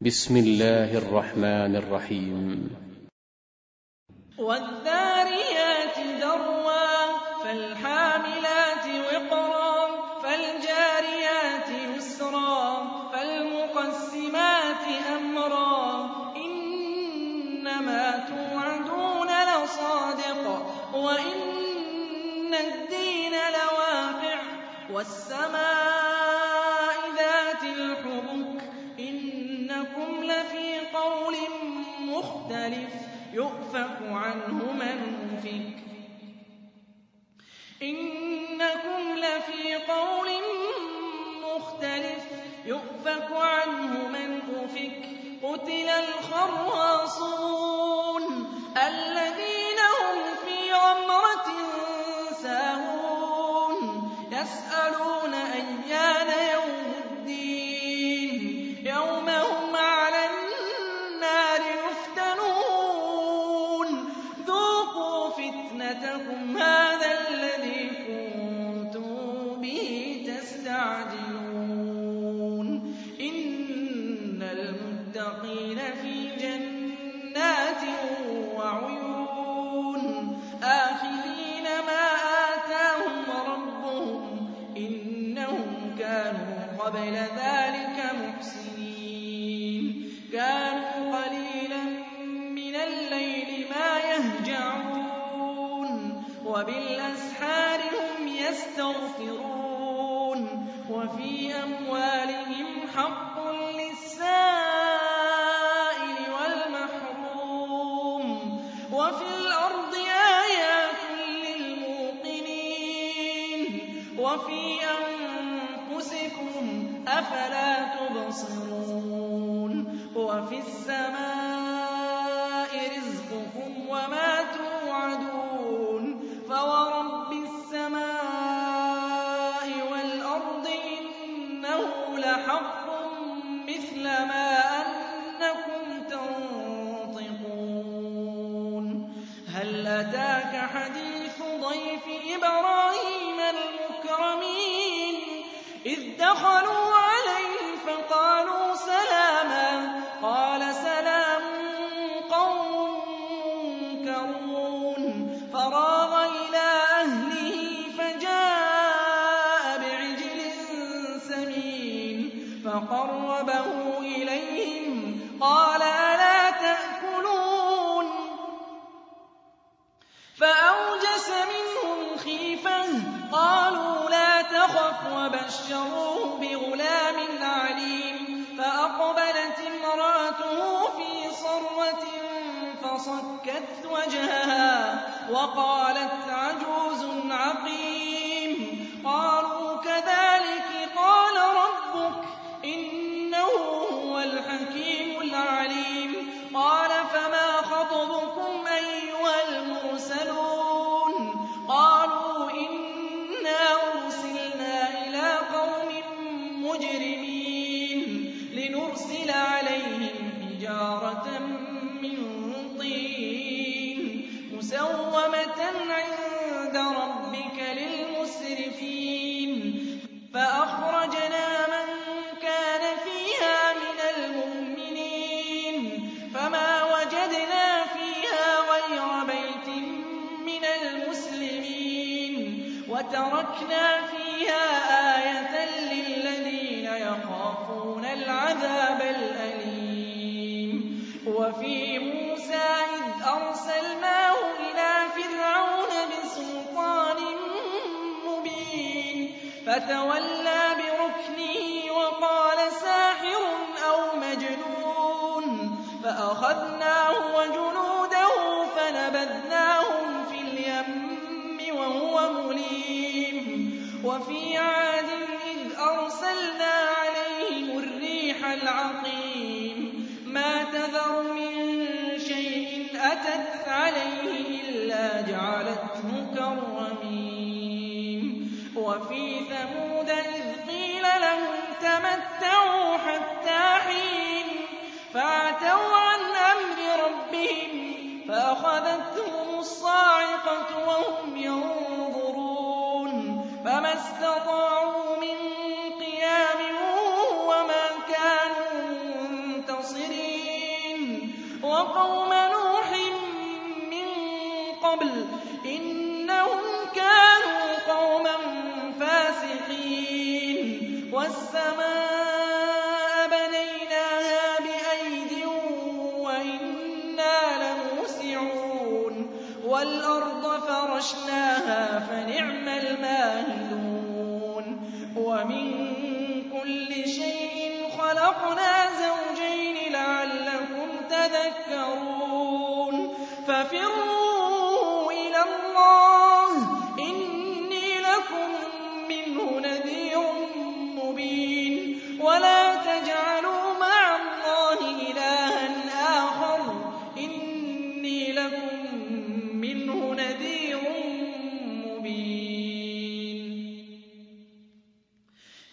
بسم الله الرحمن الرحيم. والذاريات ذروا فالحاملات يؤفك عنه من أفك إنكم لفي قول مختلف. يؤفك عنه من أفك قتل الخراصون. الذين هم في غمرة ساهون. قبل ذلك محسنين. كانوا قليلا من الليل ما يهجعون وبالأسحار هم يستغفرون وفي أموالهم حق للسائل والمحروم وفي الأرض آيات للموقنين وفي أفلا تبصرون وفي السماء رزقكم وما توعدون فورب السماء والأرض إنه لحق مثل ما أنكم تنطقون هل أتاك حديث ضيف إبراهيم المكرمين إذ دخلوا فقربه إليهم قال ألا تأكلون؟ فأوجس منهم خيفة قالوا لا تخف وبشروه بغلام عليم فأقبلت امرأته في صرة فصكت وجهها وقالت عجوز عقيم وتركنا فيها آية للذين يخافون العذاب الأليم. وفي موسى إذ أرسلناه إلى فرعون بسلطان مبين. فتولى بركنه وقال ساحر أو مجنون. فأخذناه وجنوده فنبذناهم مليم وفي عاد إذ أرسلنا عليهم الريح العقيم. ما تذر من شيء أتت عليه إلا جعلته كالرميم. وفي ثمود إذ قيل لهم تمتعوا وَقَوْمَ نُوحٍ مِّن قَبْلُ ۖ إِنَّهُمْ كَانُوا قَوْمًا فَاسِقِينَ. وَالسَّمَاءَ بَنَيْنَاهَا بِأَيْدٍ وَإِنَّا لَمُوسِعُونَ. وَالْأَرْضَ فَرَشْنَاهَا فَنِعْمَ الْمَاهِدُونَ. وَمِن كُلِّ شَيْءٍ خَلَقْنَا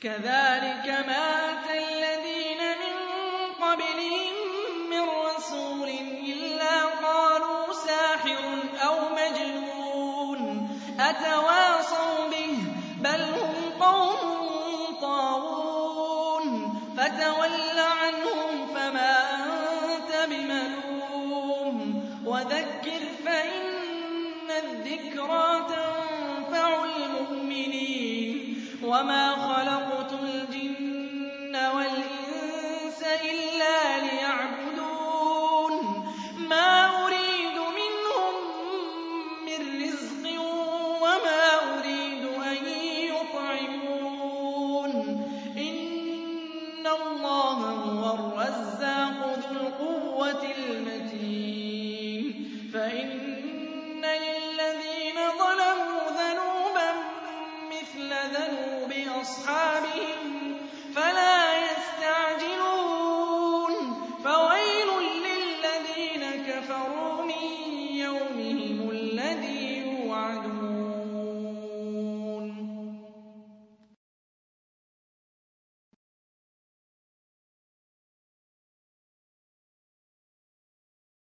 كَذَٰلِكَ مَا أَتَى الَّذِينَ مِن قَبْلِهِم مِّن رَّسُولٍ إِلَّا قَالُوا سَاحِرٌ أَوْ مَجْنُونٌ أَتَوَاصَوْا بِهِ ۚ بَلْ هُمْ قَوْمٌ طَاغُونَ. فَتَوَلَّ عَنْهُمْ فَمَا أَنتَ بِمَلُومٍ. وَذَكِّرْ فَإِنَّ الذِّكْرَىٰ تَنفَعُ الْمُؤْمِنِينَ. وَمَا خَلَقْتُ أَصْحَابِهِمْ فَلَا